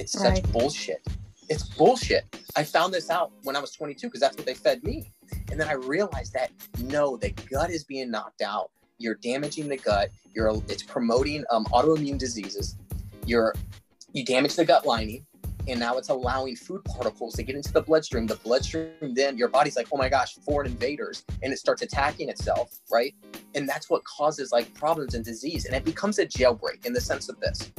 It's such right. bullshit. It's bullshit. I found this out when I was 22 because that's what they fed me. And then I realized that no, the gut is being knocked out. You're damaging the gut. You're it's promoting um, autoimmune diseases. You're you damage the gut lining and now it's allowing food particles to get into the bloodstream. The bloodstream, then your body's like, oh my gosh, foreign invaders, and it starts attacking itself, right? And that's what causes like problems and disease. And it becomes a jailbreak in the sense of this.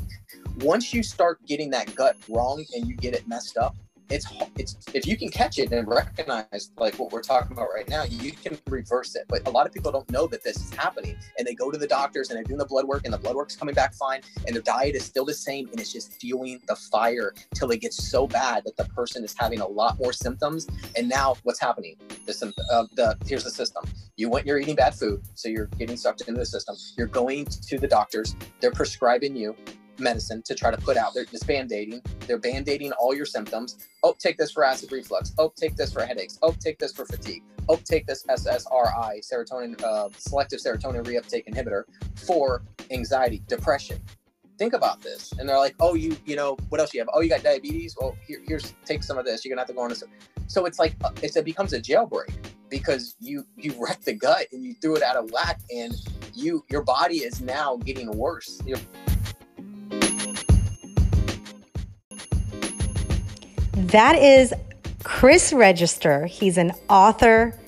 Once you start getting that gut wrong and you get it messed up, it's it's if you can catch it and recognize like what we're talking about right now, you can reverse it. But a lot of people don't know that this is happening, and they go to the doctors and they're doing the blood work, and the blood work's coming back fine, and their diet is still the same, and it's just fueling the fire till it gets so bad that the person is having a lot more symptoms. And now what's happening? The uh, the here's the system. You went, you're eating bad food, so you're getting sucked into the system. You're going to the doctors. They're prescribing you medicine to try to put out. They're just band-aiding. They're band-aiding all your symptoms. Oh, take this for acid reflux. Oh, take this for headaches. Oh, take this for fatigue. Oh, take this SSRI, serotonin, uh, selective serotonin reuptake inhibitor for anxiety, depression. Think about this. And they're like, oh, you, you know, what else you have? Oh, you got diabetes. Well, here, here's take some of this. You're gonna have to go on. A, so it's like uh, it's, it becomes a jailbreak because you you wrecked the gut and you threw it out of whack and you your body is now getting worse. You're, That is Chris Register. He's an author,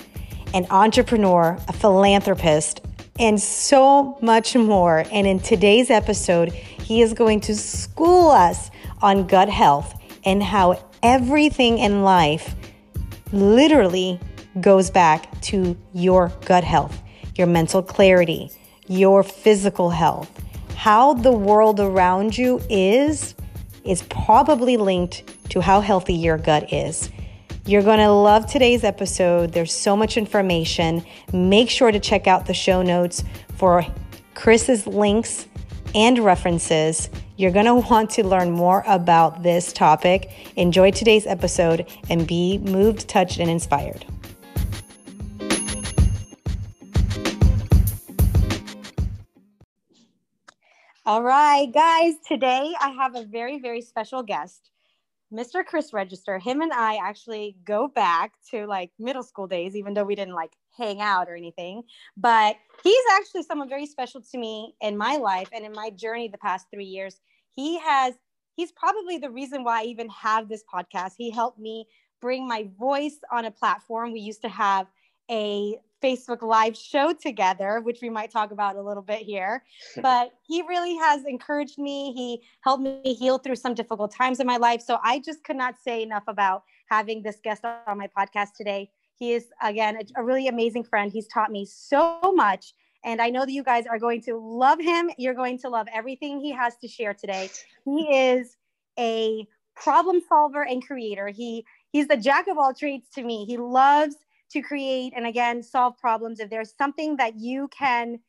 an entrepreneur, a philanthropist, and so much more. And in today's episode, he is going to school us on gut health and how everything in life literally goes back to your gut health, your mental clarity, your physical health. How the world around you is, is probably linked to how healthy your gut is. You're going to love today's episode. There's so much information. Make sure to check out the show notes for Chris's links and references. You're going to want to learn more about this topic. Enjoy today's episode and be moved, touched, and inspired. All right, guys, today I have a very, very special guest. Mr. Chris Register, him and I actually go back to like middle school days, even though we didn't like hang out or anything. But he's actually someone very special to me in my life and in my journey the past three years. He has, he's probably the reason why I even have this podcast. He helped me bring my voice on a platform. We used to have a Facebook Live show together, which we might talk about a little bit here. But he really has encouraged me. He helped me heal through some difficult times in my life. So I just could not say enough about having this guest on my podcast today. He is, again, a, a really amazing friend. He's taught me so much. And I know that you guys are going to love him. You're going to love everything he has to share today. He is a problem solver and creator. He he's the jack of all trades to me. He loves to create and again solve problems. If there's something that you can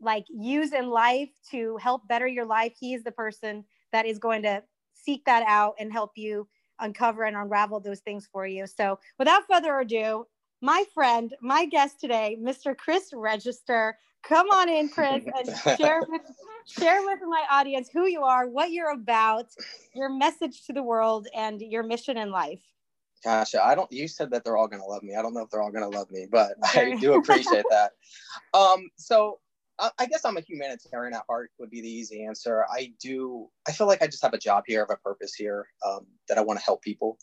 like use in life to help better your life he is the person that is going to seek that out and help you uncover and unravel those things for you. So without further ado my friend my guest today mr chris register. Come on in chris and share with share with my audience who you are what you're about your message to the world and your mission in life Gosh, I don't. You said that they're all gonna love me. I don't know if they're all gonna love me, but I do appreciate that. Um, so I, I guess I'm a humanitarian at heart. Would be the easy answer. I do. I feel like I just have a job here, have a purpose here, um, that I want to help people,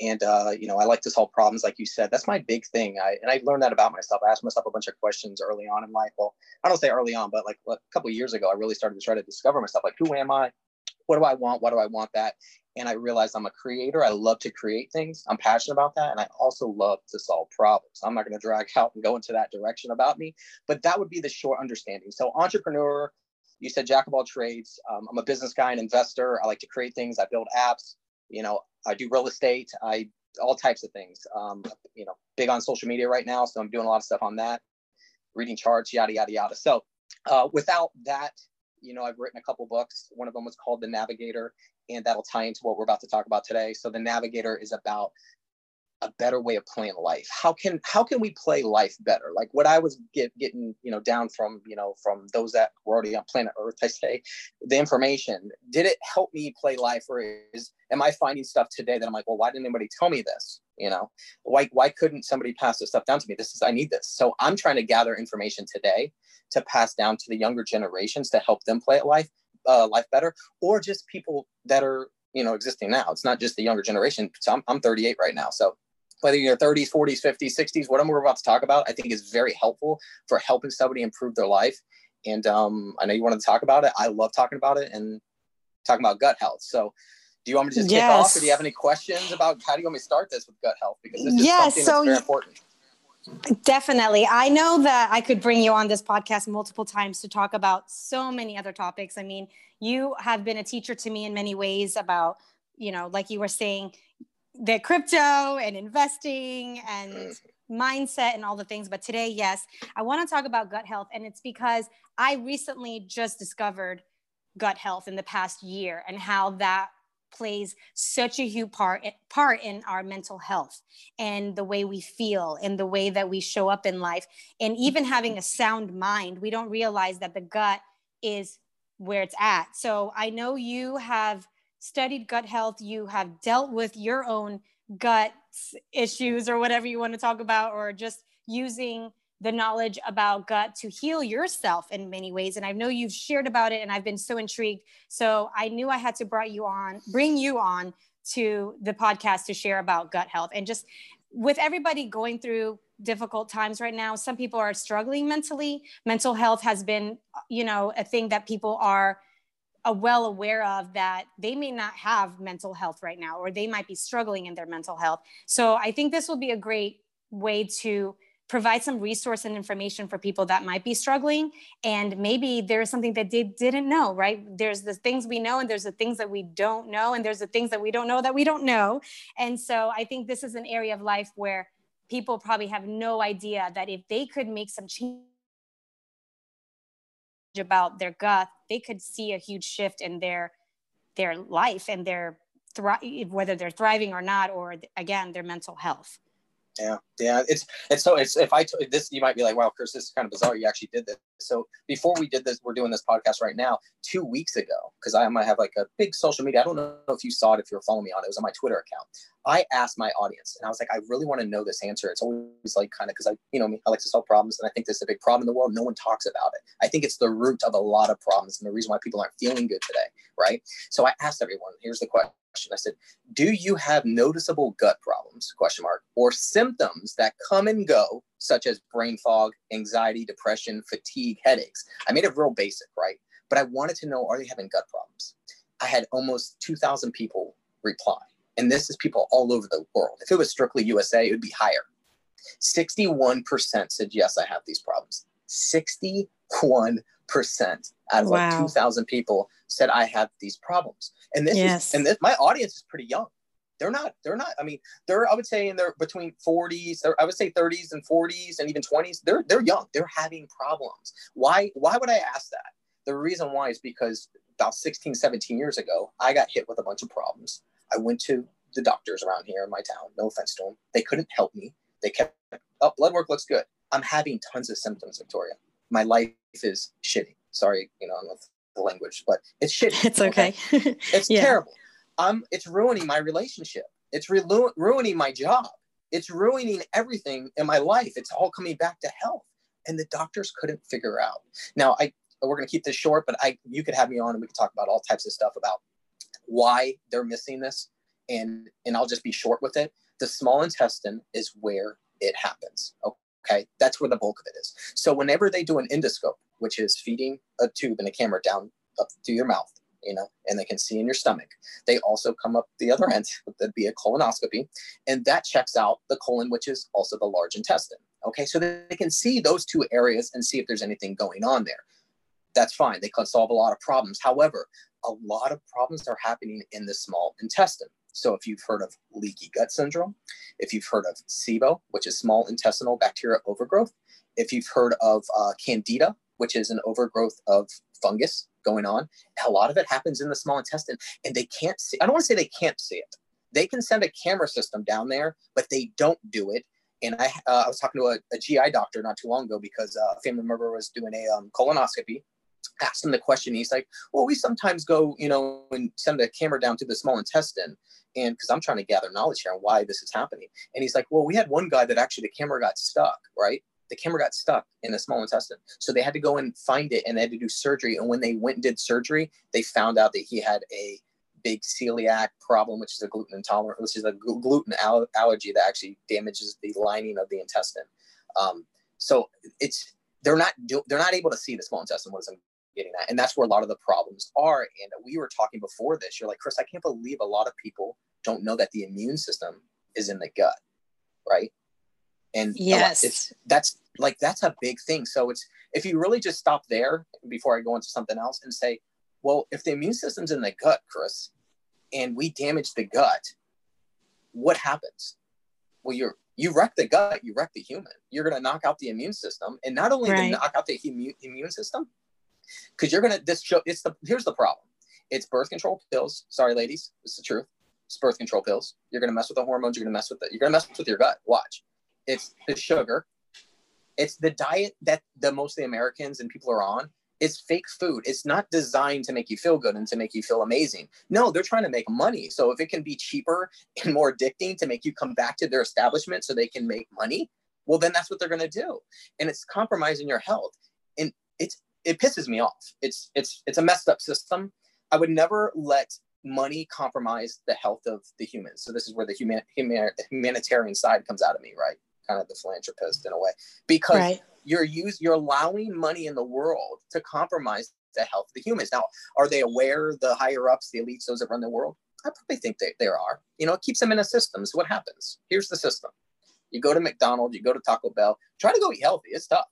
and uh, you know, I like to solve problems, like you said. That's my big thing. I and I learned that about myself. I asked myself a bunch of questions early on in life. Well, I don't say early on, but like a couple years ago, I really started to try to discover myself. Like, who am I? What do I want? Why do I want that? And I realized I'm a creator. I love to create things. I'm passionate about that. And I also love to solve problems. I'm not going to drag out and go into that direction about me, but that would be the short understanding. So, entrepreneur, you said jack of all trades. Um, I'm a business guy, an investor. I like to create things. I build apps. You know, I do real estate. I all types of things. Um, you know, big on social media right now. So I'm doing a lot of stuff on that, reading charts, yada, yada, yada. So uh, without that, you know, I've written a couple books. One of them was called The Navigator, and that'll tie into what we're about to talk about today. So the navigator is about a better way of playing life how can how can we play life better like what i was get, getting you know down from you know from those that were already on planet earth i say the information did it help me play life or is am i finding stuff today that i'm like well why didn't anybody tell me this you know why why couldn't somebody pass this stuff down to me this is i need this so i'm trying to gather information today to pass down to the younger generations to help them play at life uh, life better or just people that are you know existing now it's not just the younger generation so I'm, I'm 38 right now so whether you're 30s, 40s, 50s, 60s, whatever we're about to talk about, I think is very helpful for helping somebody improve their life. And um, I know you wanted to talk about it. I love talking about it and talking about gut health. So, do you want me to just yes. kick off, or do you have any questions about how do you want me to start this with gut health? Because this is yes, something so that's very important. Definitely. I know that I could bring you on this podcast multiple times to talk about so many other topics. I mean, you have been a teacher to me in many ways about, you know, like you were saying, the crypto and investing and mm. mindset and all the things. But today, yes, I want to talk about gut health. And it's because I recently just discovered gut health in the past year and how that plays such a huge part part in our mental health and the way we feel and the way that we show up in life. And even having a sound mind we don't realize that the gut is where it's at. So i know you have studied gut health, you have dealt with your own gut issues or whatever you want to talk about, or just using the knowledge about gut to heal yourself in many ways. And I know you've shared about it and I've been so intrigued. So I knew I had to bring you on, bring you on to the podcast to share about gut health and just with everybody going through difficult times right now some people are struggling mentally mental health has been you know a thing that people are uh, well aware of that they may not have mental health right now or they might be struggling in their mental health so i think this will be a great way to provide some resource and information for people that might be struggling. And maybe there's something that they didn't know right? There's the things we know and there's the things that we don't know. And there's the things that we don't know that we don't know. And so i think this is an area of life where people probably have no idea that if they could make some change about their gut, they could see a huge shift in their their life and their thri- whether they're thriving or not, or again their mental health. Yeah, yeah. It's it's so it's if I t- this you might be like, wow, Chris, this is kind of bizarre. You actually did this. So before we did this, we're doing this podcast right now. Two weeks ago, because I might have like a big social media. I don't know if you saw it if you're following me on it. It was on my Twitter account. I asked my audience, and I was like, I really want to know this answer. It's always like kind of because I, you know, I like to solve problems, and I think this is a big problem in the world. No one talks about it. I think it's the root of a lot of problems, and the reason why people aren't feeling good today, right? So I asked everyone. Here's the question question. I said, "Do you have noticeable gut problems?" Question mark or symptoms that come and go, such as brain fog, anxiety, depression, fatigue, headaches. I made it real basic, right? But I wanted to know: Are they having gut problems? I had almost 2,000 people reply, and this is people all over the world. If it was strictly USA, it would be higher. 61% said, "Yes, I have these problems." 61 percent out of wow. like 2,000 people said I have these problems. And this yes. is, and this, my audience is pretty young. They're not, they're not, I mean, they're, I would say in their between 40s, I would say 30s and 40s and even 20s. They're, they're young. They're having problems. Why, why would I ask that? The reason why is because about 16, 17 years ago, I got hit with a bunch of problems. I went to the doctors around here in my town. No offense to them. They couldn't help me. They kept, oh, blood work looks good. I'm having tons of symptoms, Victoria. My life is shitty. Sorry, you know, with the language, but it's shitty. It's okay. okay? it's yeah. terrible. Um, it's ruining my relationship. It's re- ruining my job. It's ruining everything in my life. It's all coming back to health, and the doctors couldn't figure out. Now, I we're going to keep this short, but I you could have me on and we could talk about all types of stuff about why they're missing this, and and I'll just be short with it. The small intestine is where it happens. Okay, that's where the bulk of it is. So whenever they do an endoscope, which is feeding a tube and a camera down up to your mouth, you know, and they can see in your stomach. They also come up the other end, that'd be a colonoscopy, and that checks out the colon, which is also the large intestine. Okay, so they can see those two areas and see if there's anything going on there. That's fine. They can solve a lot of problems. However, a lot of problems are happening in the small intestine. So if you've heard of leaky gut syndrome, if you've heard of SIBO, which is small intestinal bacteria overgrowth, if you've heard of uh, candida, which is an overgrowth of fungus going on, a lot of it happens in the small intestine and they can't see, I don't want to say they can't see it. they can send a camera system down there, but they don't do it. And I, uh, I was talking to a, a, GI doctor not too long ago because uh, a family member was doing a um, colonoscopy. Asked him the question. He's like, "Well, we sometimes go, you know, and send a camera down to the small intestine, and because I'm trying to gather knowledge here on why this is happening." And he's like, "Well, we had one guy that actually the camera got stuck, right? The camera got stuck in the small intestine, so they had to go and find it, and they had to do surgery. And when they went and did surgery, they found out that he had a big celiac problem, which is a gluten intolerant, which is a gluten al- allergy that actually damages the lining of the intestine. Um, so it's they're not do, they're not able to see the small intestine. What is getting at, and that's where a lot of the problems are. And we were talking before this. You're like, Chris, I can't believe a lot of people don't know that the immune system is in the gut, right? And yes, it's that's like that's a big thing. So it's if you really just stop there before I go into something else and say, well, if the immune system's in the gut, Chris, and we damage the gut, what happens? Well, you're you wreck the gut, you wreck the human. You're going to knock out the immune system, and not only right. knock out the immune immune system, because you're to this show. It's the here's the problem. It's birth control pills. Sorry, ladies, it's the truth. It's birth control pills. You're to mess with the hormones. You're to mess with it. You're to mess with your gut. Watch. It's the sugar. It's the diet that the most of the Americans and people are on it's fake food. It's not designed to make you feel good and to make you feel amazing. No, they're trying to make money. So if it can be cheaper and more addicting to make you come back to their establishment so they can make money, well then that's what they're going to do. And it's compromising your health. And it's it pisses me off. It's it's it's a messed up system. I would never let money compromise the health of the humans. So this is where the human, human humanitarian side comes out of me, right? Kind of the philanthropist in a way. Because right you're use you're allowing money in the world to compromise the health of the humans. Now, are they aware, the higher ups, the elites, those that run the world? I probably think they, there are. You know, it keeps them in a system. So what happens? Here's the system. You go to McDonald's, you go to Taco Bell, try to go eat healthy. It's tough.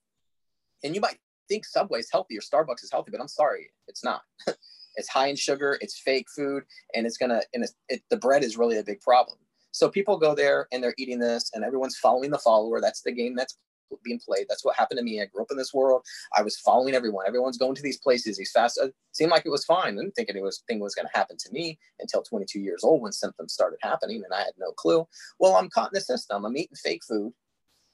And you might think Subway's healthy or Starbucks is healthy, but I'm sorry, it's not. it's high in sugar, it's fake food, and it's gonna and it's, it, the bread is really a big problem. So people go there and they're eating this, and everyone's following the follower. That's the game that's being played. That's what happened to me. I grew up in this world. I was following everyone. Everyone's going to these places. These fast. It seemed like it was fine. I didn't think it was thing was going to happen to me until 22 years old when symptoms started happening, and I had no clue. Well, I'm caught in the system. I'm eating fake food.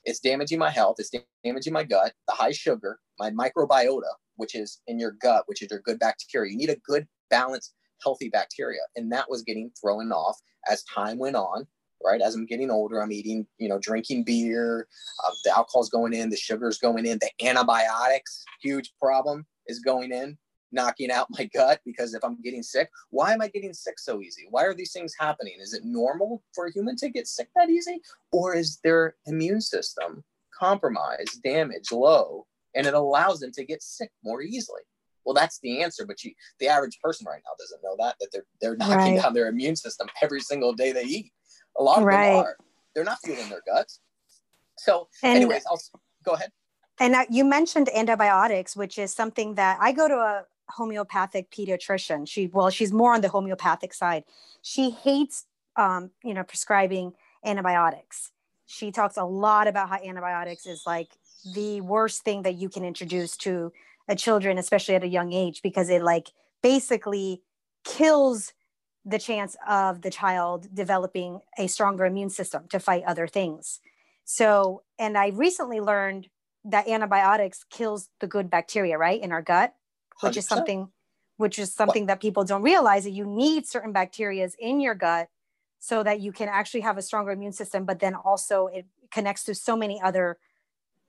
It's damaging my health. It's damaging my gut. The high sugar, my microbiota, which is in your gut, which is your good bacteria. You need a good balanced, healthy bacteria, and that was getting thrown off as time went on right? As I'm getting older, I'm eating, you know, drinking beer, uh, the alcohol's going in, the sugar's going in, the antibiotics, huge problem is going in, knocking out my gut because if I'm getting sick, why am I getting sick so easy? Why are these things happening? Is it normal for a human to get sick that easy? Or is their immune system compromised, damaged, low, and it allows them to get sick more easily? Well, that's the answer, but you, the average person right now doesn't know that that they're they're knocking right. down their immune system every single day they eat. A lot of right. them are. They're not fueling their guts. So, and, anyways, I'll go ahead. And uh, you mentioned antibiotics, which is something that I go to a homeopathic pediatrician. She, well, she's more on the homeopathic side. She hates, um, you know, prescribing antibiotics. She talks a lot about how antibiotics is like the worst thing that you can introduce to a children, especially at a young age, because it like basically kills the chance of the child developing a stronger immune system to fight other things. So, and I recently learned that antibiotics kills the good bacteria, right, in our gut, which 100%. is something which is something that people don't realize that you need certain bacterias in your gut so that you can actually have a stronger immune system, but then also it connects to so many other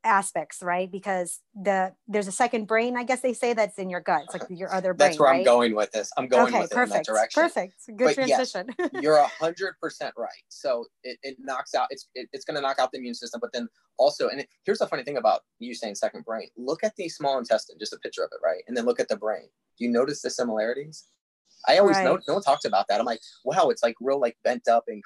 aspects, right? Because the there's a second brain, I guess they say that's in your gut. It's like your other brain. That's where right? I'm going with this. I'm going okay, with perfect, it in that direction. Perfect. Good but transition. Yes, you're a hundred percent right. So it, it knocks out. It's it, it's going to knock out the immune system, but then also, and it, here's the funny thing about you saying second brain. Look at the small intestine, just a picture of it, right? And then look at the brain. Do you notice the similarities? I always right. know no one talks about that. I'm like, wow, it's like real like bent up and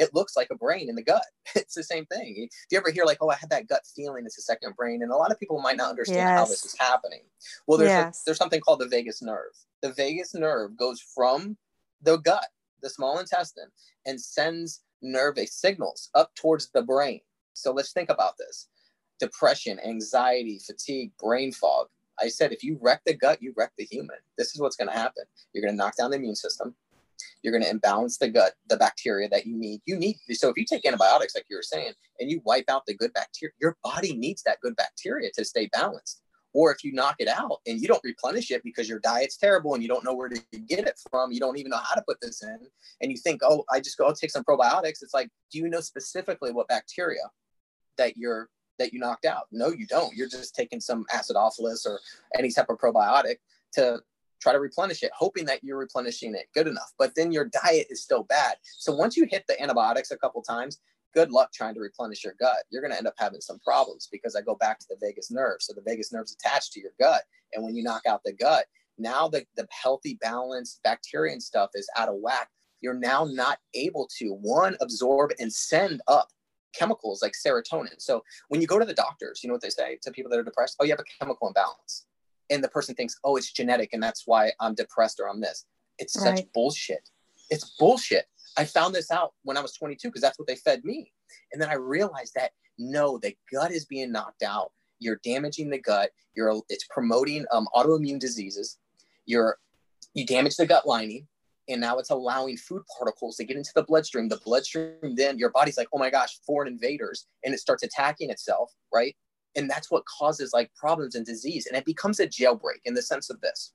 it looks like a brain in the gut. It's the same thing. If you ever hear like, oh, I had that gut feeling, it's a second brain, and a lot of people might not understand yes. how this is happening. Well, there's yes. a, there's something called the vagus nerve. The vagus nerve goes from the gut, the small intestine, and sends nerve signals up towards the brain. So let's think about this: depression, anxiety, fatigue, brain fog. I said if you wreck the gut, you wreck the human. This is what's going to happen. You're going to knock down the immune system You're going to imbalance the gut, the bacteria that you need. You need so if you take antibiotics, like you were saying, and you wipe out the good bacteria, your body needs that good bacteria to stay balanced. Or if you knock it out and you don't replenish it because your diet's terrible and you don't know where to get it from, you don't even know how to put this in, and you think, oh, I just go I'll take some probiotics. It's like, do you know specifically what bacteria that you're that you knocked out? No, you don't. You're just taking some acidophilus or any type of probiotic to try to replenish it, hoping that you're replenishing it good enough. But then your diet is still bad. So once you hit the antibiotics a couple times, good luck trying to replenish your gut. You're going to end up having some problems because I go back to the vagus nerve. So the vagus nerve's attached to your gut. And when you knock out the gut, now the, the healthy, balanced bacteria and stuff is out of whack. You're now not able to, one, absorb and send up chemicals like serotonin. So when you go to the doctors, you know what they say to people that are depressed? Oh, you have a chemical imbalance. And the person thinks, oh, it's genetic and that's why I'm depressed or I'm this. It's right. such bullshit. It's bullshit. I found this out when I was 22 because that's what they fed me. And then I realized that no, the gut is being knocked out. You're damaging the gut. You're it's promoting um, autoimmune diseases. You're you damage the gut lining, and now it's allowing food particles to get into the bloodstream. The bloodstream, then your body's like, oh my gosh, foreign invaders, and it starts attacking itself, right? And that's what causes like problems and disease, and it becomes a jailbreak in the sense of this.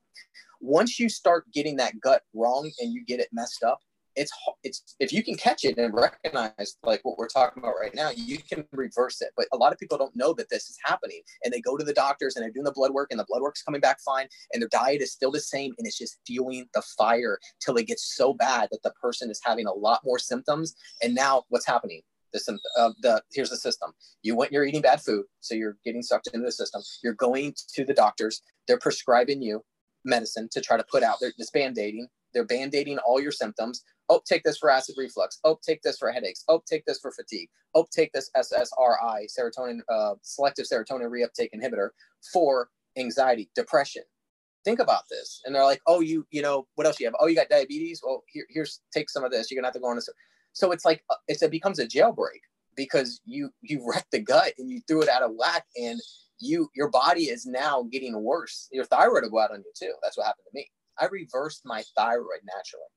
Once you start getting that gut wrong and you get it messed up, it's it's if you can catch it and recognize like what we're talking about right now you can reverse it but a lot of people don't know that this is happening and they go to the doctors and they're doing the blood work and the blood work's coming back fine and their diet is still the same and it's just fueling the fire till it gets so bad that the person is having a lot more symptoms and now what's happening the, uh, the here's the system you went you're eating bad food so you're getting sucked into the system you're going to the doctors they're prescribing you medicine to try to put out they're just band-aiding they're band-aiding all your symptoms Oh, take this for acid reflux. Oh, take this for headaches. Oh, take this for fatigue. Oh, take this SSRI, serotonin, uh, selective serotonin reuptake inhibitor for anxiety, depression. Think about this. And they're like, oh, you, you know, what else you have? Oh, you got diabetes. Well, here, here's take some of this. You're gonna have to go on this. So it's like uh, it's, it becomes a jailbreak because you you wrecked the gut and you threw it out of whack and you your body is now getting worse. Your thyroid will go out on you too. That's what happened to me. I reversed my thyroid naturally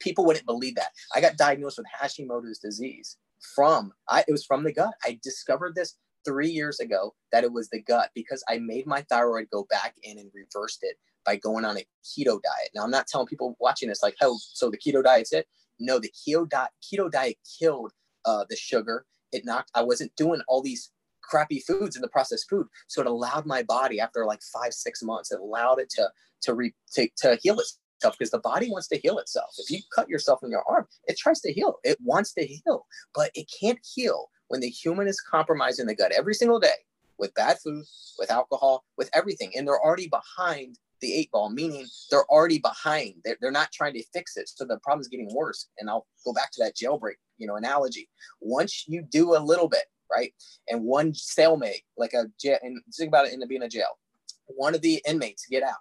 people wouldn't believe that. I got diagnosed with Hashimoto's disease from I it was from the gut. I discovered this three years ago that it was the gut because I made my thyroid go back in and reversed it by going on a keto diet. Now I'm not telling people watching this like, oh, so the keto diet's it. No, the keto diet keto diet killed uh, the sugar. It knocked. I wasn't doing all these crappy foods in the processed food, so it allowed my body after like five six months. It allowed it to to re, to, to heal itself because the body wants to heal itself. If you cut yourself in your arm, it tries to heal. It wants to heal, but it can't heal when the human is compromising the gut every single day with bad food, with alcohol, with everything. And they're already behind the eight ball, meaning they're already behind. They're, they're not trying to fix it. So the problem is getting worse. And I'll go back to that jailbreak, you know, analogy. Once you do a little bit, right? And one cellmate, like a jail, and think about it in being a jail, one of the inmates get out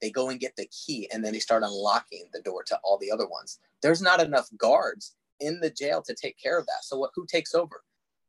they go and get the key and then they start unlocking the door to all the other ones. There's not enough guards in the jail to take care of that. So what who takes over?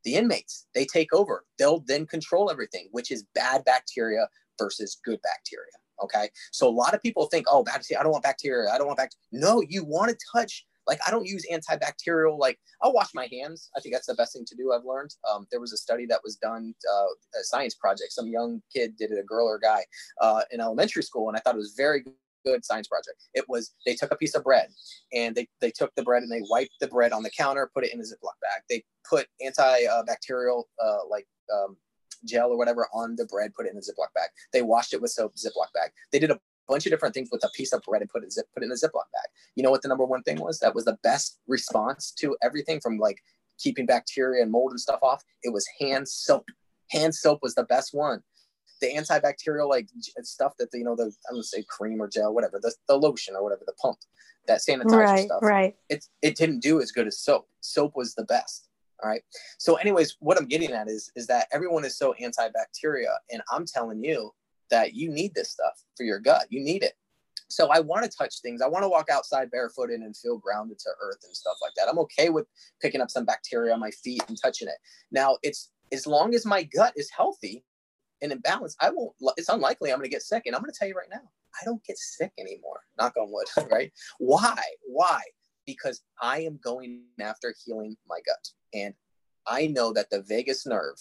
The inmates. They take over. They'll then control everything, which is bad bacteria versus good bacteria. Okay. So a lot of people think, oh, bacteria, I don't want bacteria. I don't want bacteria. No, you want to touch like I don't use antibacterial. Like I'll wash my hands. I think that's the best thing to do. I've learned. Um, there was a study that was done, uh, a science project. Some young kid did it, a girl or a guy, uh, in elementary school, and I thought it was very good science project. It was they took a piece of bread and they, they took the bread and they wiped the bread on the counter, put it in a Ziploc bag. They put antibacterial uh, like um, gel or whatever on the bread, put it in a Ziploc bag. They washed it with soap, Ziploc bag. They did a bunch of different things with a piece of bread and put it zip put it in a Ziploc bag. You know what the number one thing was? That was the best response to everything from like keeping bacteria and mold and stuff off. It was hand soap. Hand soap was the best one. The antibacterial like stuff that the, you know the I'm gonna say cream or gel, whatever the, the lotion or whatever the pump, that sanitizer right, stuff. Right. It it didn't do as good as soap. Soap was the best. All right. So, anyways, what I'm getting at is is that everyone is so antibacteria, and I'm telling you, that you need this stuff for your gut. You need it. So I want to touch things. I want to walk outside barefooted and feel grounded to earth and stuff like that. I'm okay with picking up some bacteria on my feet and touching it. Now, it's as long as my gut is healthy and in balance, I won't. It's unlikely I'm going to get sick. And I'm going to tell you right now, I don't get sick anymore. Knock on wood, right? Why? Why? Because I am going after healing my gut. And I know that the vagus nerve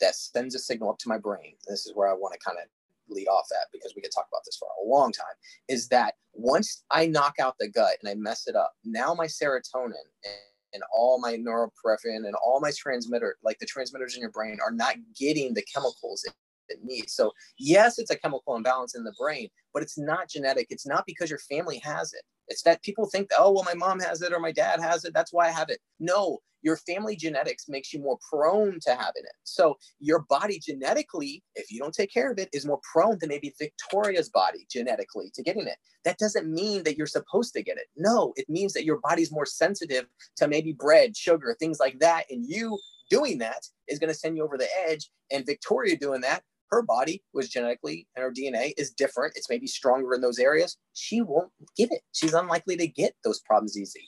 that sends a signal up to my brain, this is where I want to kind of lead off at because we could talk about this for a long time, is that once I knock out the gut and I mess it up, now my serotonin and, and all my norepinephrine and all my transmitter, like the transmitters in your brain, are not getting the chemicals it needs. So yes, it's a chemical imbalance in the brain, but it's not genetic. It's not because your family has it. It's that people think, oh, well, my mom has it or my dad has it. That's why I have it. No, your family genetics makes you more prone to having it. So your body genetically, if you don't take care of it, is more prone to maybe Victoria's body genetically to getting it. That doesn't mean that you're supposed to get it. No, it means that your body's more sensitive to maybe bread, sugar, things like that. And you doing that is going to send you over the edge. And Victoria doing that her body was genetically and her DNA is different. It's maybe stronger in those areas. She won't get it. She's unlikely to get those problems easy.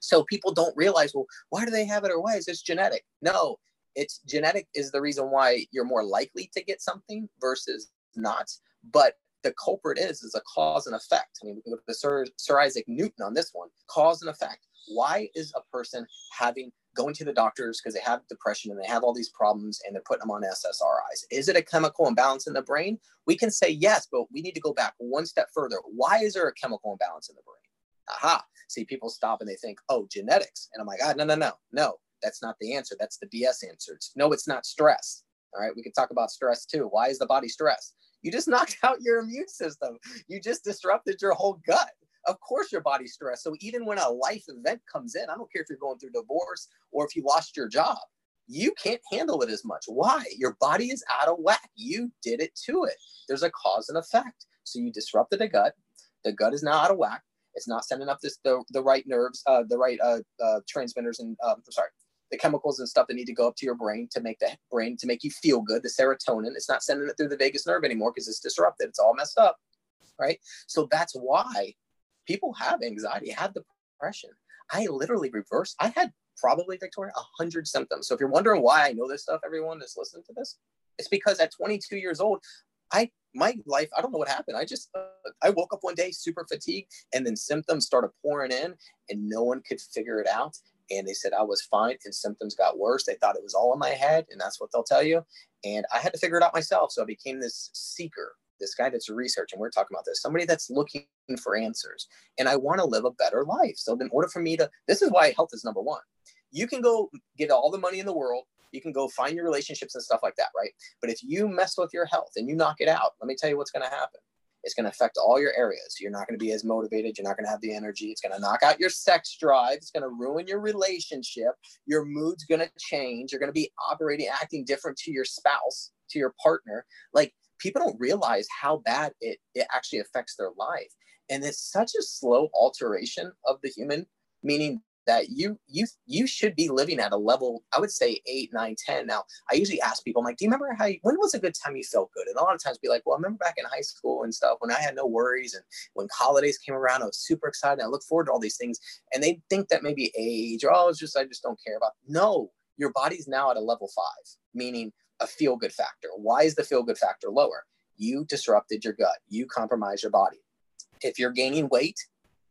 So people don't realize, well, why do they have it or why is this genetic? No, it's genetic is the reason why you're more likely to get something versus not. But the culprit is is a cause and effect. I mean, we can go to Sir, Sir Isaac Newton on this one. Cause and effect. Why is a person having going to the doctors because they have depression and they have all these problems and they're putting them on SSRIs. Is it a chemical imbalance in the brain? We can say yes, but we need to go back one step further. Why is there a chemical imbalance in the brain? Aha. See, people stop and they think, oh, genetics. And I'm like, ah, no, no, no, no. That's not the answer. That's the BS answer. It's, no, it's not stress. All right. We can talk about stress too. Why is the body stressed? You just knocked out your immune system. You just disrupted your whole gut of course your body's stressed. So even when a life event comes in, I don't care if you're going through divorce or if you lost your job, you can't handle it as much. Why? Your body is out of whack. You did it to it. There's a cause and effect. So you disrupted the gut. The gut is now out of whack. It's not sending up this the, the right nerves, uh, the right uh, uh, transmitters and um, sorry, the chemicals and stuff that need to go up to your brain to make the brain to make you feel good. The serotonin. It's not sending it through the vagus nerve anymore because it's disrupted. It's all messed up, right? So that's why people have anxiety, have depression. I literally reversed. I had probably Victoria a hundred symptoms. So if you're wondering why I know this stuff, everyone that's listening to this, it's because at 22 years old, I my life I don't know what happened. I just uh, I woke up one day super fatigued, and then symptoms started pouring in, and no one could figure it out. And they said I was fine, and symptoms got worse. They thought it was all in my head, and that's what they'll tell you. And I had to figure it out myself. So I became this seeker this guy that's researching, we're talking about this, somebody that's looking for answers. And I want to live a better life. So, in order for me to, this is why health is number one. You can go get all the money in the world, you can go find your relationships and stuff like that, right? But if you mess with your health and you knock it out, let me tell you what's going to happen. It's going to affect all your areas. You're not going to be as motivated. You're not going to have the energy. It's going to knock out your sex drive. It's going to ruin your relationship. Your mood's going to change. You're going to be operating, acting different to your spouse, to your partner. Like people don't realize how bad it, it actually affects their life. And it's such a slow alteration of the human, meaning that you you you should be living at a level i would say eight nine ten. Now i usually ask people i'm like do you remember how you, when was a good time you felt good? And a lot of times be like well i remember back in high school and stuff when i had no worries and when holidays came around i was super excited i look forward to all these things. And they think that maybe age or oh it's just i just don't care about no your body's now at a level five meaning a feel good factor. Why is the feel good factor lower? You disrupted your gut, you compromise your body. If you're gaining weight,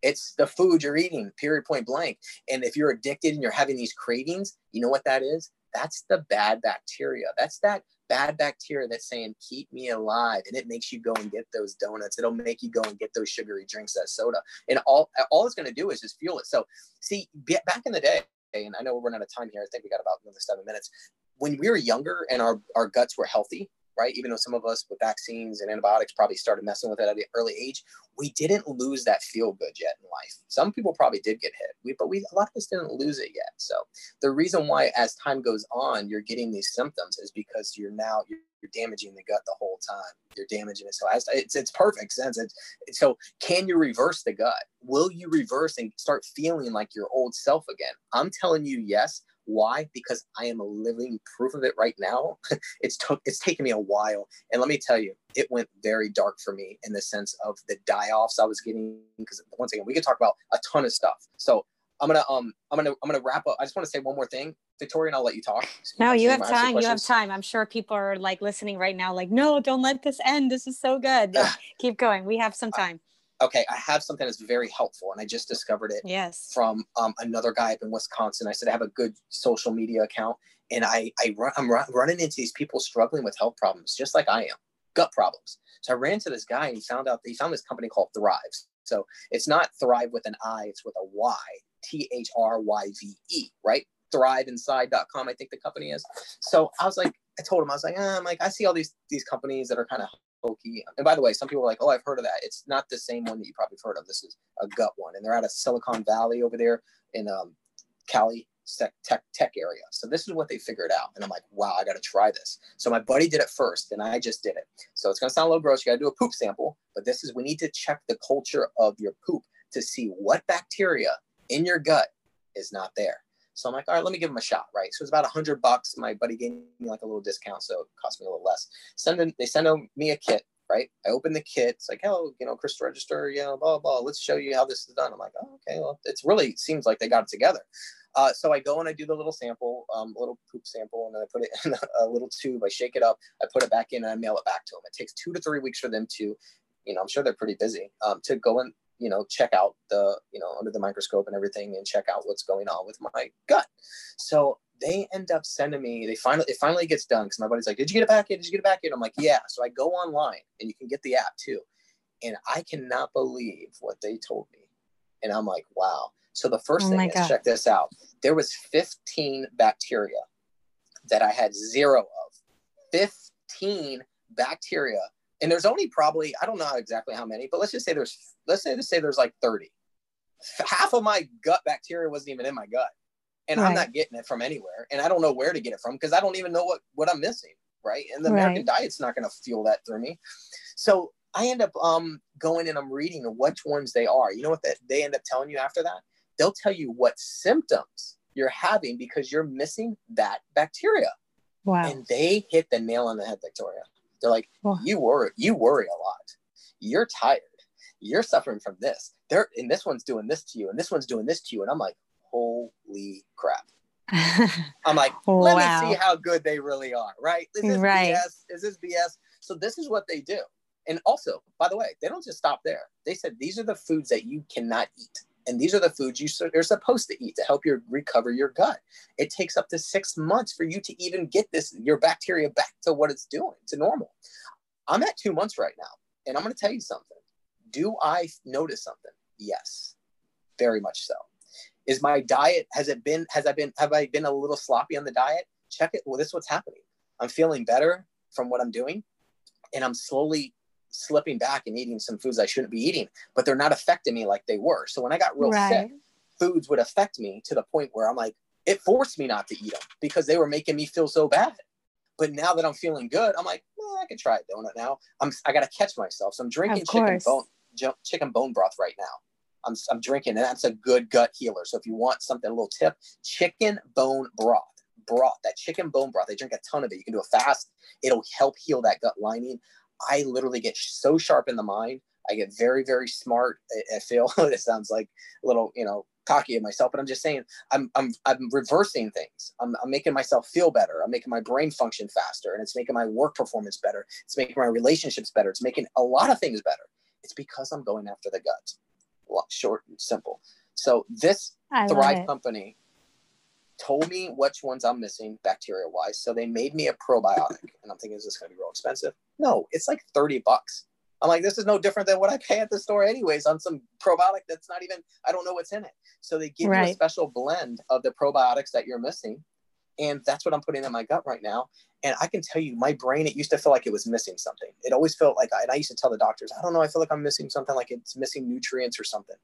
it's the food you're eating, period, point blank. And if you're addicted and you're having these cravings, you know what that is? That's the bad bacteria. That's that bad bacteria that's saying, keep me alive. And it makes you go and get those donuts. It'll make you go and get those sugary drinks, that soda. And all, all it's going to do is just fuel it. So, see, back in the day, and I know we're running out of time here. I think we got about another seven minutes when we were younger and our, our guts were healthy, right? Even though some of us with vaccines and antibiotics probably started messing with it at an early age, we didn't lose that feel good yet in life. Some people probably did get hit, we, but we a lot of us didn't lose it yet. So the reason why, as time goes on, you're getting these symptoms is because you're now you're, damaging the gut the whole time. You're damaging it. So it's it's perfect sense. It's, so can you reverse the gut? Will you reverse and start feeling like your old self again? I'm telling you, yes. Why? Because I am a living proof of it right now. it's took it's taken me a while, and let me tell you, it went very dark for me in the sense of the die offs I was getting. Because once again, we could talk about a ton of stuff. So I'm gonna um I'm gonna I'm gonna wrap up. I just want to say one more thing, Victoria, and I'll let you talk. No, you have time. You have time. I'm sure people are like listening right now, like, no, don't let this end. This is so good. Keep going. We have some time. Okay, I have something that's very helpful, and I just discovered it. Yes. From um, another guy up in Wisconsin. I said I have a good social media account, and I I run, I'm run, running into these people struggling with health problems, just like I am, gut problems. So I ran into this guy, and he found out he found this company called Thrives. So it's not Thrive with an I, it's with a Y. T H R Y V E, right? ThryveInside.com, I think the company is. So I was like, I told him, I was like, eh, I'm like, I see all these these companies that are kind of And by the way, some people are like, oh, I've heard of that. It's not the same one that you probably heard of. This is a gut one, and they're out of Silicon Valley over there in um, Cali tech, tech tech area. So this is what they figured out, and I'm like, wow, I got to try this. So my buddy did it first, and I just did it. So it's gonna sound a little gross. You got to do a poop sample, but this is we need to check the culture of your poop to see what bacteria in your gut is not there. So I'm like, all right, let me give them a shot, right? So it's about a hundred bucks. My buddy gave me like a little discount, so it cost me a little less. Send them, they send me a kit, right? I open the kit. It's like, oh, you know, Chris Register, you know, blah, blah. Let's show you how this is done. I'm like, oh, okay. Well, it's really seems like they got it together. Uh, so I go and I do the little sample, um, a little poop sample, and then I put it in a, a little tube. I shake it up, I put it back in, and I mail it back to them. It takes two to three weeks for them to, you know, I'm sure they're pretty busy, um, to go and you know check out the you know under the microscope and everything and check out what's going on with my gut. So they end up sending me they finally it finally gets done because my buddy's like did you get it back in did you get it back in i'm like yeah. So i go online and you can get the app too. And i cannot believe what they told me. And i'm like wow. So the first oh thing is God. check this out. There was 15 bacteria that i had zero of. 15 bacteria and there's only probably I don't know exactly how many, but let's just say there's let's say let's say there's like 30. Half of my gut bacteria wasn't even in my gut, and right. I'm not getting it from anywhere, and I don't know where to get it from because I don't even know what what I'm missing, right? And the American diet's not going to fuel that through me. So I end up um going and I'm reading which ones they are. You know what that they end up telling you after that? They'll tell you what symptoms you're having because you're missing that bacteria. Wow. And they hit the nail on the head, Victoria. They're like, oh. you worry, you worry a lot. You're tired. You're suffering from this. They're and this one's doing this to you, and this one's doing this to you. And I'm like, holy crap. I'm like, let wow. me see how good they really are, right? Is this right. BS? Is this BS? So this is what they do. And also, by the way, they don't just stop there. They said these are the foods that you cannot eat and these are the foods you are supposed to eat to help you recover your gut. It takes up to six months for you to even get this your bacteria back to what it's doing to normal. I'm at two months right now, and I'm going to tell you something. Do I notice something? Yes, very much so. Is my diet has it been has I been have I been a little sloppy on the diet? Check it. Well, this is what's happening. I'm feeling better from what I'm doing, and I'm slowly slipping back and eating some foods I shouldn't be eating, but they're not affecting me like they were. So when I got real right. sick, foods would affect me to the point where I'm like, it forced me not to eat them because they were making me feel so bad. But now that I'm feeling good, I'm like, eh, I can try a donut now. I'm I gotta catch myself. So I'm drinking chicken bone chicken bone broth right now. I'm, I'm drinking, and that's a good gut healer. So if you want something, a little tip, chicken bone broth, broth, that chicken bone broth. I drink a ton of it. You can do a fast. It'll help heal that gut lining. I literally get so sharp in the mind. I get very, very smart. I, I feel it sounds like a little, you know, cocky of myself, but I'm just saying I'm I'm I'm reversing things. I'm, I'm making myself feel better. I'm making my brain function faster, and it's making my work performance better. It's making my relationships better. It's making a lot of things better. It's because I'm going after the gut. Short and simple. So this I Thryve company told me which ones I'm missing bacteria wise. So they made me a probiotic. And I'm thinking, is this going to be real expensive? No, it's like 30 bucks. I'm like, this is no different than what I pay at the store, anyways, on some probiotic that's not even, I don't know what's in it. So they give right. you a special blend of the probiotics that you're missing. And that's what I'm putting in my gut right now. And I can tell you, my brain, it used to feel like it was missing something. It always felt like, I, and I used to tell the doctors, I don't know, I feel like I'm missing something, like it's missing nutrients or something.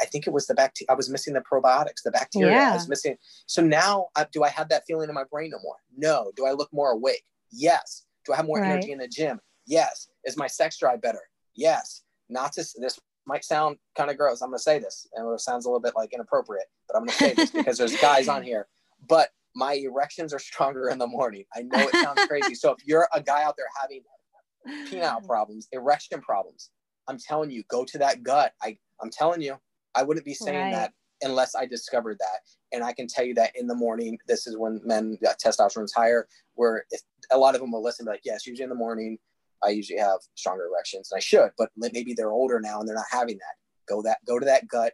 I think it was the bacteria. I was missing the probiotics, the bacteria. Yeah. I was missing. So now, uh, do I have that feeling in my brain no more? No. Do I look more awake? Yes. Do I have more right. energy in the gym? Yes. Is my sex drive better? Yes. Not to this might sound kind of gross. I'm going to say this, and it sounds a little bit like inappropriate, but I'm going to say this because there's guys on here. But my erections are stronger in the morning. I know it sounds crazy. So if you're a guy out there having penile problems, erection problems, I'm telling you, go to that gut. I I'm telling you, I wouldn't be saying right. that unless I discovered that. And I can tell you that in the morning, this is when men uh, testosterone's higher. Where if a lot of them will listen, like, yes, usually in the morning, I usually have stronger erections, and I should, but maybe they're older now and they're not having that. Go that go to that gut.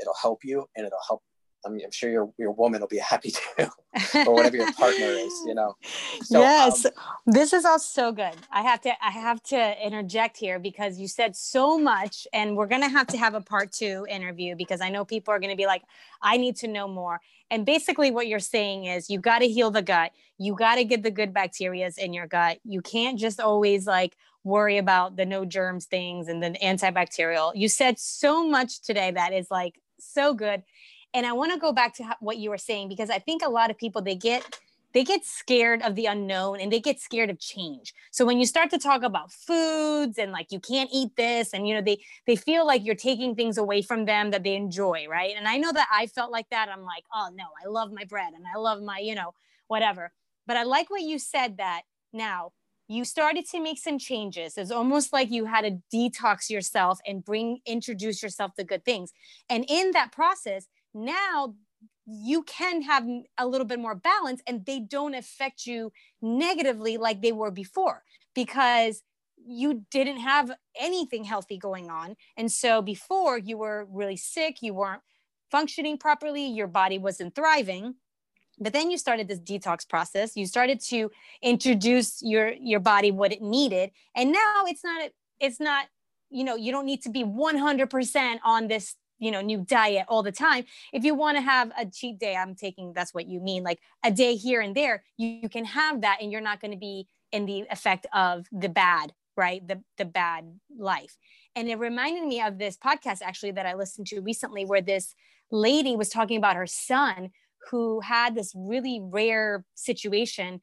It'll help you, and it'll help I mean, I'm sure your your woman will be happy to, or whatever your partner is, you know. So, yes, um, this is all so good. I have to I have to interject here because you said so much, and we're gonna have to have a part two interview because I know people are gonna be like, I need to know more. And basically, what you're saying is you got to heal the gut. You got to get the good bacterias in your gut. You can't just always like worry about the no germs things and the antibacterial. You said so much today that is like so good and i want to go back to what you were saying because i think a lot of people they get they get scared of the unknown and they get scared of change. So when you start to talk about foods and like you can't eat this and you know they they feel like you're taking things away from them that they enjoy right? And i know that i felt like that. I'm like oh no i love my bread and i love my you know whatever. But i like what you said that now you started to make some changes. It's almost like you had to detox yourself and bring introduce yourself to good things. And in that process now you can have a little bit more balance and they don't affect you negatively like they were before because you didn't have anything healthy going on. And so before you were really sick, you weren't functioning properly, your body wasn't thriving. But then you started this detox process. You started to introduce your your body what it needed. And now it's not it's not you know, you don't need to be 100% on this you know new diet all the time. If you want to have a cheat day i'm taking that's what you mean like a day here and there you, you can have that and you're not going to be in the effect of the bad right? The the bad life. And it reminded me of this podcast actually that i listened to recently where this lady was talking about her son who had this really rare situation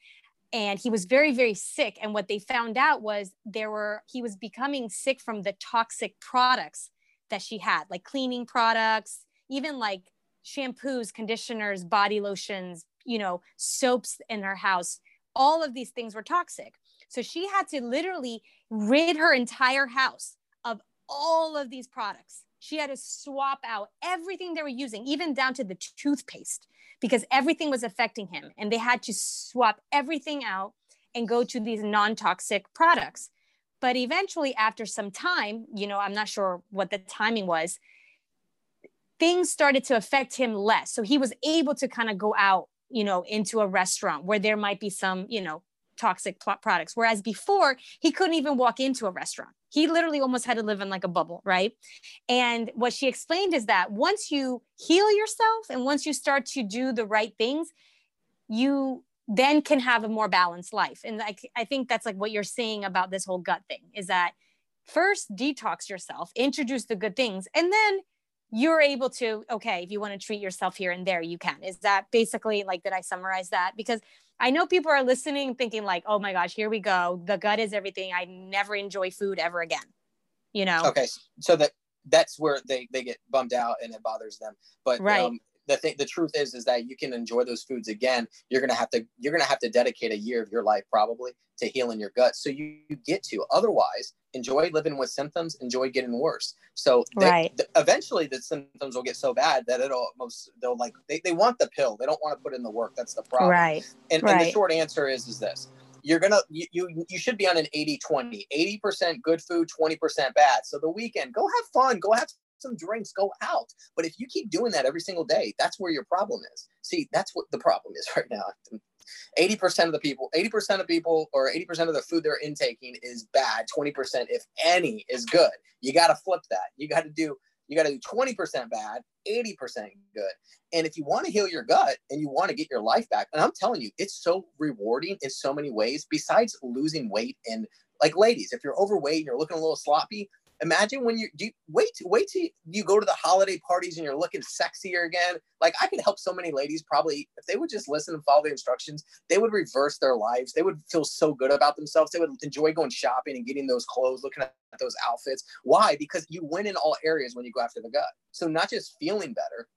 and he was very very sick. And what they found out was there were he was becoming sick from the toxic products that she had, like cleaning products, even like shampoos, conditioners, body lotions, you know, soaps in her house. All of these things were toxic. So she had to literally rid her entire house of all of these products. She had to swap out everything they were using, even down to the toothpaste, because everything was affecting him. And they had to swap everything out and go to these non toxic products. But eventually, after some time, you know, I'm not sure what the timing was, things started to affect him less. So he was able to kind of go out, you know, into a restaurant where there might be some, you know, toxic products. Whereas before, he couldn't even walk into a restaurant. He literally almost had to live in like a bubble, right? And what she explained is that once you heal yourself and once you start to do the right things, you then can have a more balanced life. And I, I think that's like what you're saying about this whole gut thing is that first detox yourself, introduce the good things, and then you're able to, okay, if you want to treat yourself here and there, you can. Is that basically like, did I summarize that? Because I know people are listening thinking, like, oh my gosh, here we go. The gut is everything. I never enjoy food ever again. You know? Okay. So that that's where they, they get bummed out and it bothers them. But right. Um, the thing the truth is is that you can enjoy those foods again. You're gonna have to you're gonna have to dedicate a year of your life probably to healing your gut. So you, you get to. Otherwise enjoy living with symptoms enjoy getting worse. So they, right. th- eventually the symptoms will get so bad that it'll most they'll like they, they want the pill. They don't want to put in the work. That's the problem. Right. And, right. and the short answer is is this. You're gonna you, you you should be on an 80 20 80% good food 20% bad. So the weekend go have fun. Go have some drinks, go out. But if you keep doing that every single day, that's where your problem is. See, that's what the problem is right now. 80% of the people, 80% of people, or 80% of the food they're intaking is bad. 20%, if any, is good. You got to flip that. You got to do, you got to do 20% bad, 80% good. And if you want to heal your gut and you want to get your life back, and I'm telling you, it's so rewarding in so many ways, besides losing weight and like ladies, if you're overweight and you're looking a little sloppy, imagine when you do you, wait wait till you go to the holiday parties and you're looking sexier again. Like i could help so many ladies probably if they would just listen and follow the instructions they would reverse their lives. They would feel so good about themselves. They would enjoy going shopping and getting those clothes looking at those outfits. Why? Because you win in all areas when you go after the gut. So not just feeling better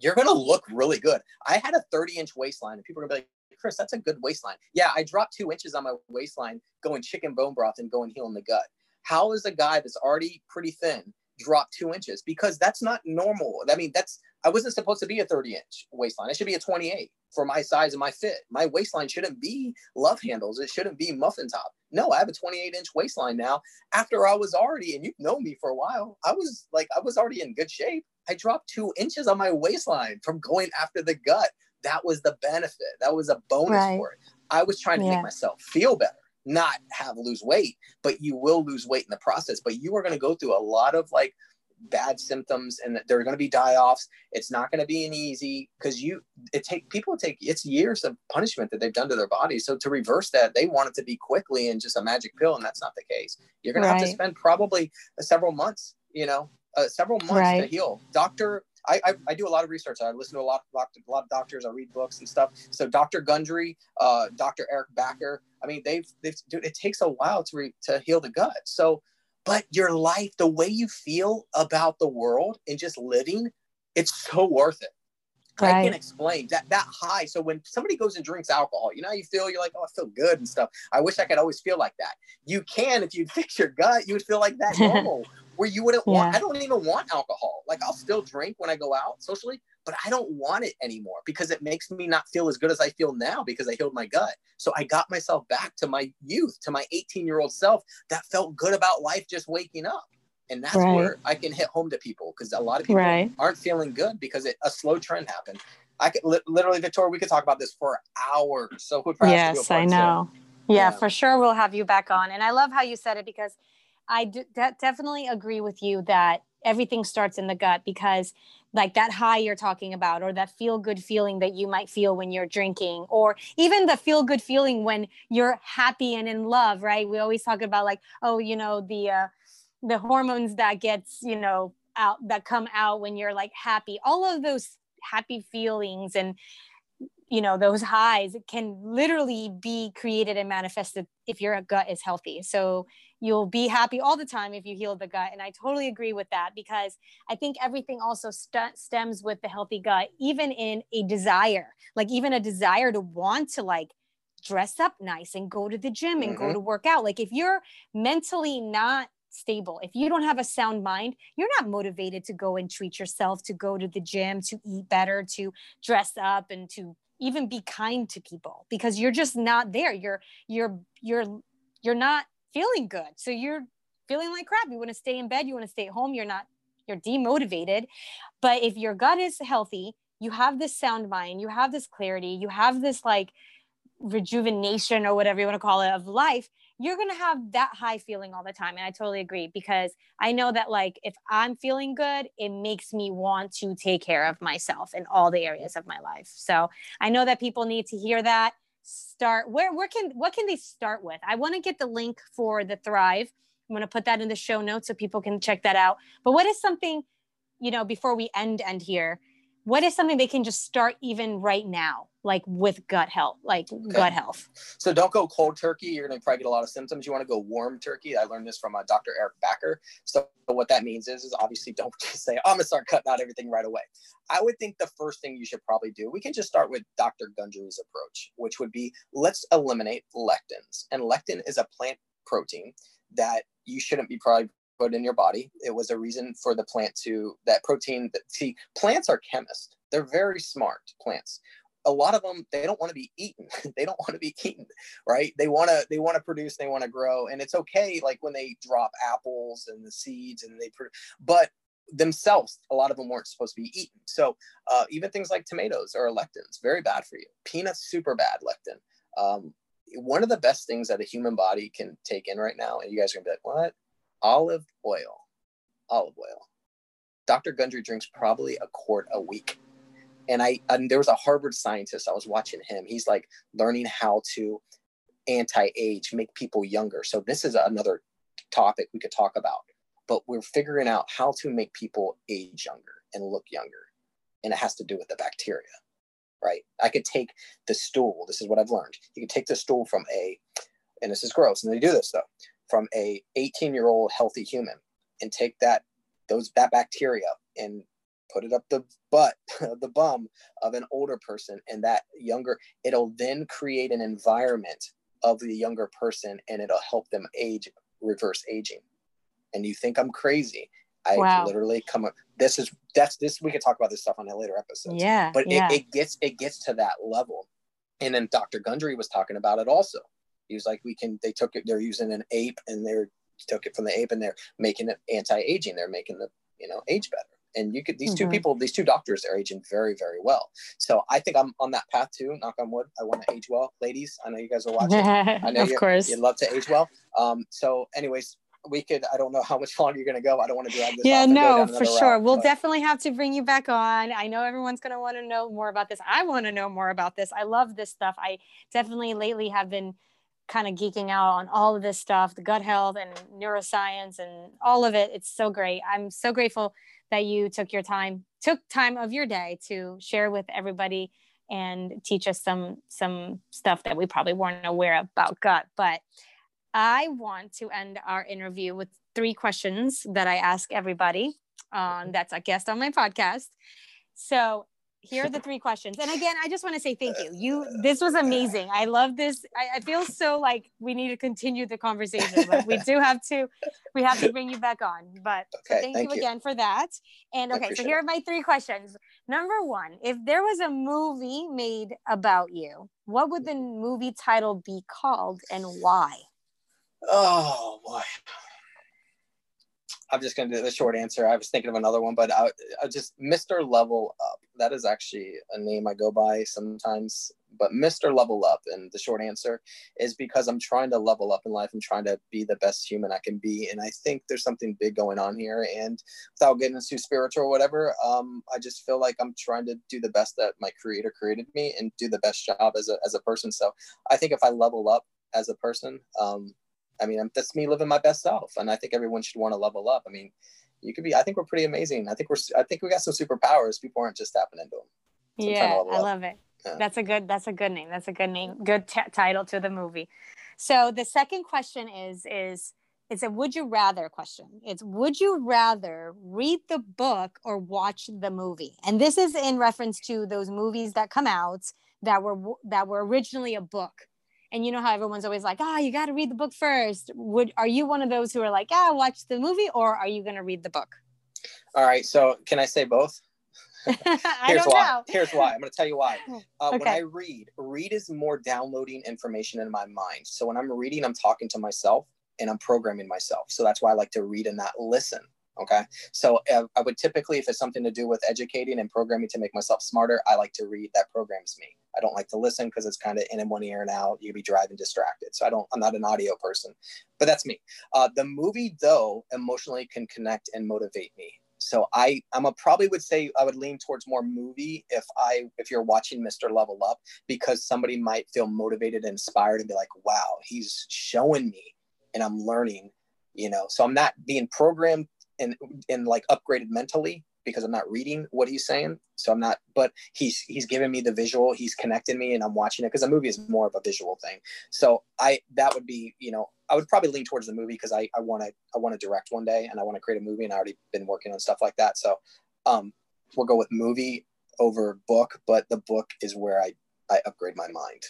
you're to look really good. I had a 30 inch waistline and people are to be like Chris, that's a good waistline. Yeah, I dropped two inches on my waistline going chicken bone broth and going healing the gut. How is a guy that's already pretty thin drop two inches? Because that's not normal. I mean, that's I wasn't supposed to be a 30 inch waistline. It should be a 28 for my size and my fit. My waistline shouldn't be love handles. It shouldn't be muffin top. No, I have a 28 inch waistline now. After I was already, and you've known me for a while, I was like, I was already in good shape. I dropped two inches on my waistline from going after the gut. That was the benefit. That was a bonus right. for it. I was trying to yeah. make myself feel better, not have lose weight, but you will lose weight in the process. But you are going to go through a lot of like bad symptoms and there are going to be die-offs it's not going to be an easy because you it take people take it's years of punishment that they've done to their bodies so to reverse that they want it to be quickly and just a magic pill and that's not the case you're going right. to have to spend probably several months you know uh, several months right. to heal doctor I, I, I, do a lot of research. I listen to a lot, a lot of doctors. I read books and stuff. So Dr. Gundry, uh, Dr. Eric Bakker. I mean, they've they've dude, it takes a while to re, to heal the gut. So but your life, the way you feel about the world and just living, it's so worth it. Right. I can't explain that that high. So when somebody goes and drinks alcohol, you know how you feel you're like, oh, I feel good and stuff. I wish I could always feel like that. You can if you fix your gut, you would feel like that normal. Where you wouldn't yeah. want. I don't even want alcohol. Like I'll still drink when I go out socially, but I don't want it anymore because it makes me not feel as good as I feel now because I healed my gut. So I got myself back to my youth, to my 18 year old self that felt good about life just waking up. And that's right. where I can hit home to people because a lot of people right. aren't feeling good because it, a slow trend happened. I could li- literally, Victoria, we could talk about this for hours. So yes, I know. Yeah, yeah, for sure. We'll have you back on. And I love how you said it because I de- definitely agree with you that everything starts in the gut because like that high you're talking about or that feel good feeling that you might feel when you're drinking or even the feel good feeling when you're happy and in love right? We always talk about like oh you know the uh the hormones that gets you know out that come out when you're like happy. All of those happy feelings and you know those highs can literally be created and manifested if your gut is healthy so you'll be happy all the time if you heal the gut and i totally agree with that because i think everything also st- stems with the healthy gut even in a desire like even a desire to want to like dress up nice and go to the gym and mm-hmm. go to work out like if you're mentally not stable if you don't have a sound mind you're not motivated to go and treat yourself to go to the gym to eat better to dress up and to even be kind to people because you're just not there. You're you're you're you're not feeling good. So you're feeling like crap. You want to stay in bed. You want to stay at home. You're not you're demotivated. But if your gut is healthy you have this sound mind you have this clarity you have this like rejuvenation or whatever you want to call it of life you're going to have that high feeling all the time and i totally agree because i know that like if i'm feeling good it makes me want to take care of myself in all the areas of my life. So i know that people need to hear that. Start where where can what can they start with? I want to get the link for the Thryve. I'm going to put that in the show notes so people can check that out. But what is something you know before we end end here what is something they can just start even right now like with gut health like okay. gut health? So don't go cold turkey. You're going to probably get a lot of symptoms. You want to go warm turkey. I learned this from uh, dr eric Bakker so what that means is is obviously don't just say i'm going to start cutting out everything right away. I would think the first thing you should probably do we can just start with dr gundry's approach which would be let's eliminate lectins. And lectin is a plant protein that you shouldn't be probably put in your body. It was a reason for the plant to that protein. That, see, plants are chemists. They're very smart plants. A lot of them they don't want to be eaten. they don't want to be eaten, right? They want to they want to produce. They want to grow, and it's okay. Like when they drop apples and the seeds, and they produce, but themselves, a lot of them weren't supposed to be eaten. So uh, even things like tomatoes are lectins, very bad for you. Peanuts, super bad lectin. Um, one of the best things that a human body can take in right now, and you guys are gonna be like, what? Olive oil. Olive oil. Dr. Gundry drinks probably a quart a week. And I and there was a Harvard scientist, I was watching him. He's like learning how to anti-age, make people younger. So this is another topic we could talk about. But we're figuring out how to make people age younger and look younger. And it has to do with the bacteria, right? I could take the stool. This is what I've learned. You could take the stool from a, and this is gross, and they do this though from a 18 year old healthy human and take that those that bacteria and put it up the butt the bum of an older person and that younger it'll then create an environment of the younger person and it'll help them age reverse aging and you think i'm crazy i wow. literally come up this is that's this we could talk about this stuff on a later episode Yeah. but yeah. it, it gets it gets to that level and then dr gundry was talking about it also he was like we can they took it they're using an ape and they're took it from the ape and they're making it anti-aging they're making the you know age better and you could these two Mhm. people these two doctors are aging very very well so i think i'm on that path too knock on wood i want to age well ladies i know you guys are watching I know of course. you'd love to age well. Um, so, anyways, we could. I don't know how much longer you're going to go. I don't want to drag this. yeah, off and go no, for sure. route, we'll but- definitely have to bring you back on. I know everyone's going to want to know more about this. I want to know more about this. I love this stuff. I definitely lately have been kind of geeking out on all of this stuff, the gut health and neuroscience and all of it. It's so great. I'm so grateful that you took your time, took time of your day to share with everybody and teach us some some stuff that we probably weren't aware about gut. But I want to end our interview with three questions that I ask everybody um, that's a guest on my podcast. So here are the three questions. And again, I just want to say thank you. You, this was amazing. I love this. I, I feel so like we need to continue the conversation, but we do have to, we have to bring you back on. But Okay, thank, thank you you. again for that. And okay, so here are my three questions. Number one, if there was a movie made about you, what would the movie title be called and why? Oh boy. I'm just to do the short answer. I was thinking of another one, but I, I just Mr. Level Up. That is actually a name I go by sometimes. But Mr. Level Up, and the short answer is because I'm trying to level up in life and trying to be the best human I can be. And I think there's something big going on here. And without getting too spiritual or whatever, um, I just feel like I'm trying to do the best that my creator created me and do the best job as a, as a person. So I think if I level up as a person, um, I mean, that's me living my best self, and I think everyone should want to level up. I mean, you could be. I think we're pretty amazing. I think we're. I think we got some superpowers. People aren't just tapping into them. So I'm trying to yeah, I up. love it. Yeah. That's a good. That's a good name. That's a good name. Good t- title to the movie. So the second question is is it's a would you rather question. It's would you rather read the book or watch the movie? And this is in reference to those movies that come out that were that were originally a book. And you know how everyone's always like, "Ah, you got to read the book first. Would are you one of those who are like, "Ah, watch the movie," or are you going to read the book? All right. So can I say both? I Here's don't why. know. Here's why. I'm going to tell you why. Uh, When I read, read is more downloading information in my mind. So when I'm reading, I'm talking to myself and I'm programming myself. So that's why I like to read and not listen. Okay. So uh, I would typically, if it's something to do with educating and programming to make myself smarter, I like to read. That programs me. I don't like to listen because it's kind of in one ear and out. You'd be driving distracted. So I don't. I'm not an audio person, but that's me. Uh, the movie though emotionally can connect and motivate me. So I I'm a probably would say I would lean towards more movie if I if you're watching Mr. Level Up because somebody might feel motivated and inspired and be like, wow, he's showing me and I'm learning, you know. So I'm not being programmed and and like upgraded mentally because I'm not reading what he's saying. So I'm not, but he's he's giving me the visual, he's connecting me and I'm watching it because a movie is more of a visual thing. So I that would be, you know, I would probably lean towards the movie because I I want to I want to direct one day and I want to create a movie and I already been working on stuff like that. So um we'll go with movie over book, but the book is where I I upgrade my mind.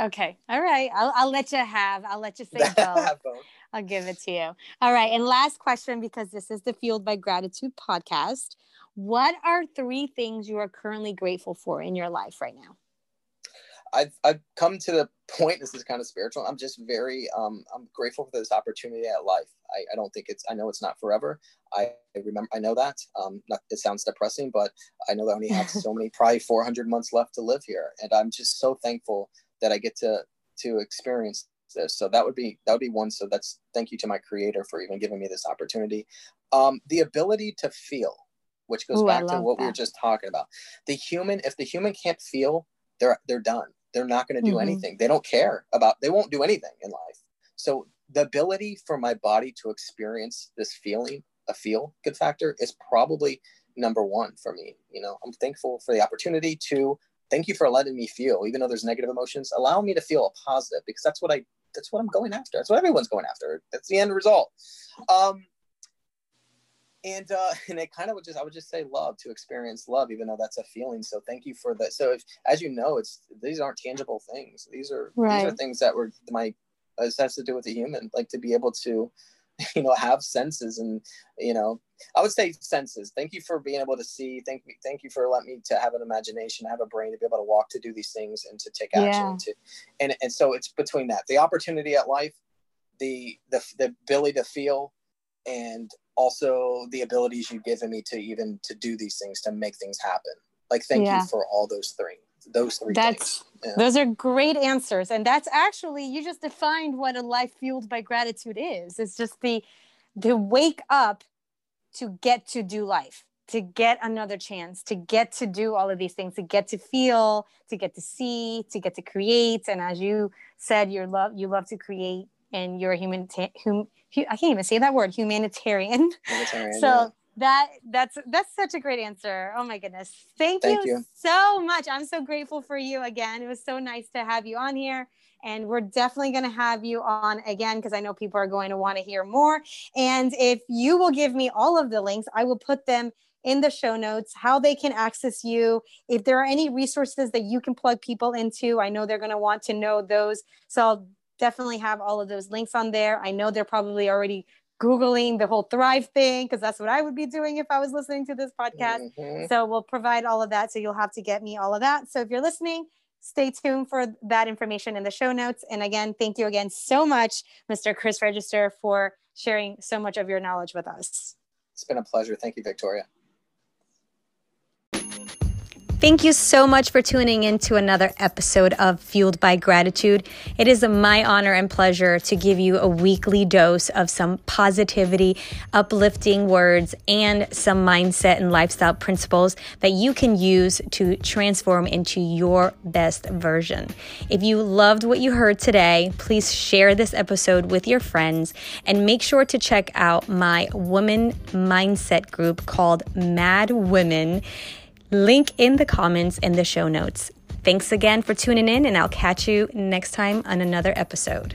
Okay. All right. I'll, I'll let you have. I'll let you say both. I'll give it to you. All right. And last question, because this is the Fueled by Gratitude podcast. What are three things you are currently grateful for in your life right now? I've, I've come to the point this is kind of spiritual i'm just very um, i'm grateful for this opportunity at life. I, I don't think it's i know it's not forever. I, remember i know that um, not, it sounds depressing but i know that i only have so many probably 400 months left to live here and i'm just so thankful that i get to to experience this. So that would be that would be one so that's thank you to my creator for even giving me this opportunity. Um, the ability to feel which goes Ooh, back to what we were just talking about. The human if the human can't feel they're they're done. They're not going to do Mhm. anything. They don't care about they won't do anything in life. So the ability for my body to experience this feeling a feel good factor is probably number one for me you know? I'm thankful for the opportunity to thank you for letting me feel even though there's negative emotions allow me to feel a positive because that's what i that's what i'm going after. That's what everyone's going after. That's the end result. Um and uh and it kind of would just i would just say love to experience love even though that's a feeling. So thank you for that. So if as you know it's these aren't tangible things. These are these are things that were my this has to do with the human like to be able to you know have senses and you know i would say senses. Thank you for being able to see. Thank you thank you for letting me to have an imagination have a brain to be able to walk to do these things and to take action Yeah. and to and and so it's between that the opportunity at life the the, the ability to feel and also the abilities you've given me to even to do these things to make things happen like thank Yeah. you for all those three those three That's things Yeah. those are great answers, and that's actually you just defined what a life fueled by gratitude is. It's just the the wake up to get to do life, to get another chance, to get to do all of these things, to get to feel, to get to see, to get to create. And as you said, you love you love to create, and you're a human. Hum, I can't even say that word, humanitarian. Vegetarian, so yeah. that that's that's such a great answer oh my goodness thank, Thank you, you. so much i'm so grateful for you again it was so nice to have you on here and we're definitely going to have you on again because i know people are going to want to hear more and if you will give me all of the links i will put them in the show notes how they can access you if there are any resources that you can plug people into i know they're going to want to know those so i'll definitely have all of those links on there. I know they're probably already googling the whole Thryve thing because that's what i would be doing if i was listening to this podcast. Mhm. so we'll provide all of that so you'll have to get me all of that. So if you're listening stay tuned for that information in the show notes. And again thank you again so much mr chris register for sharing so much of your knowledge with us. It's been a pleasure. Thank you victoria Thank you so much for tuning in to another episode of Fueled by Gratitude. It is my honor and pleasure to give you a weekly dose of some positivity, uplifting words, and some mindset and lifestyle principles that you can use to transform into your best version. If you loved what you heard today, please share this episode with your friends and make sure to check out my woman mindset group called Mad Women. Link in the comments and the show notes. Thanks again for tuning in, and I'll catch you next time on another episode.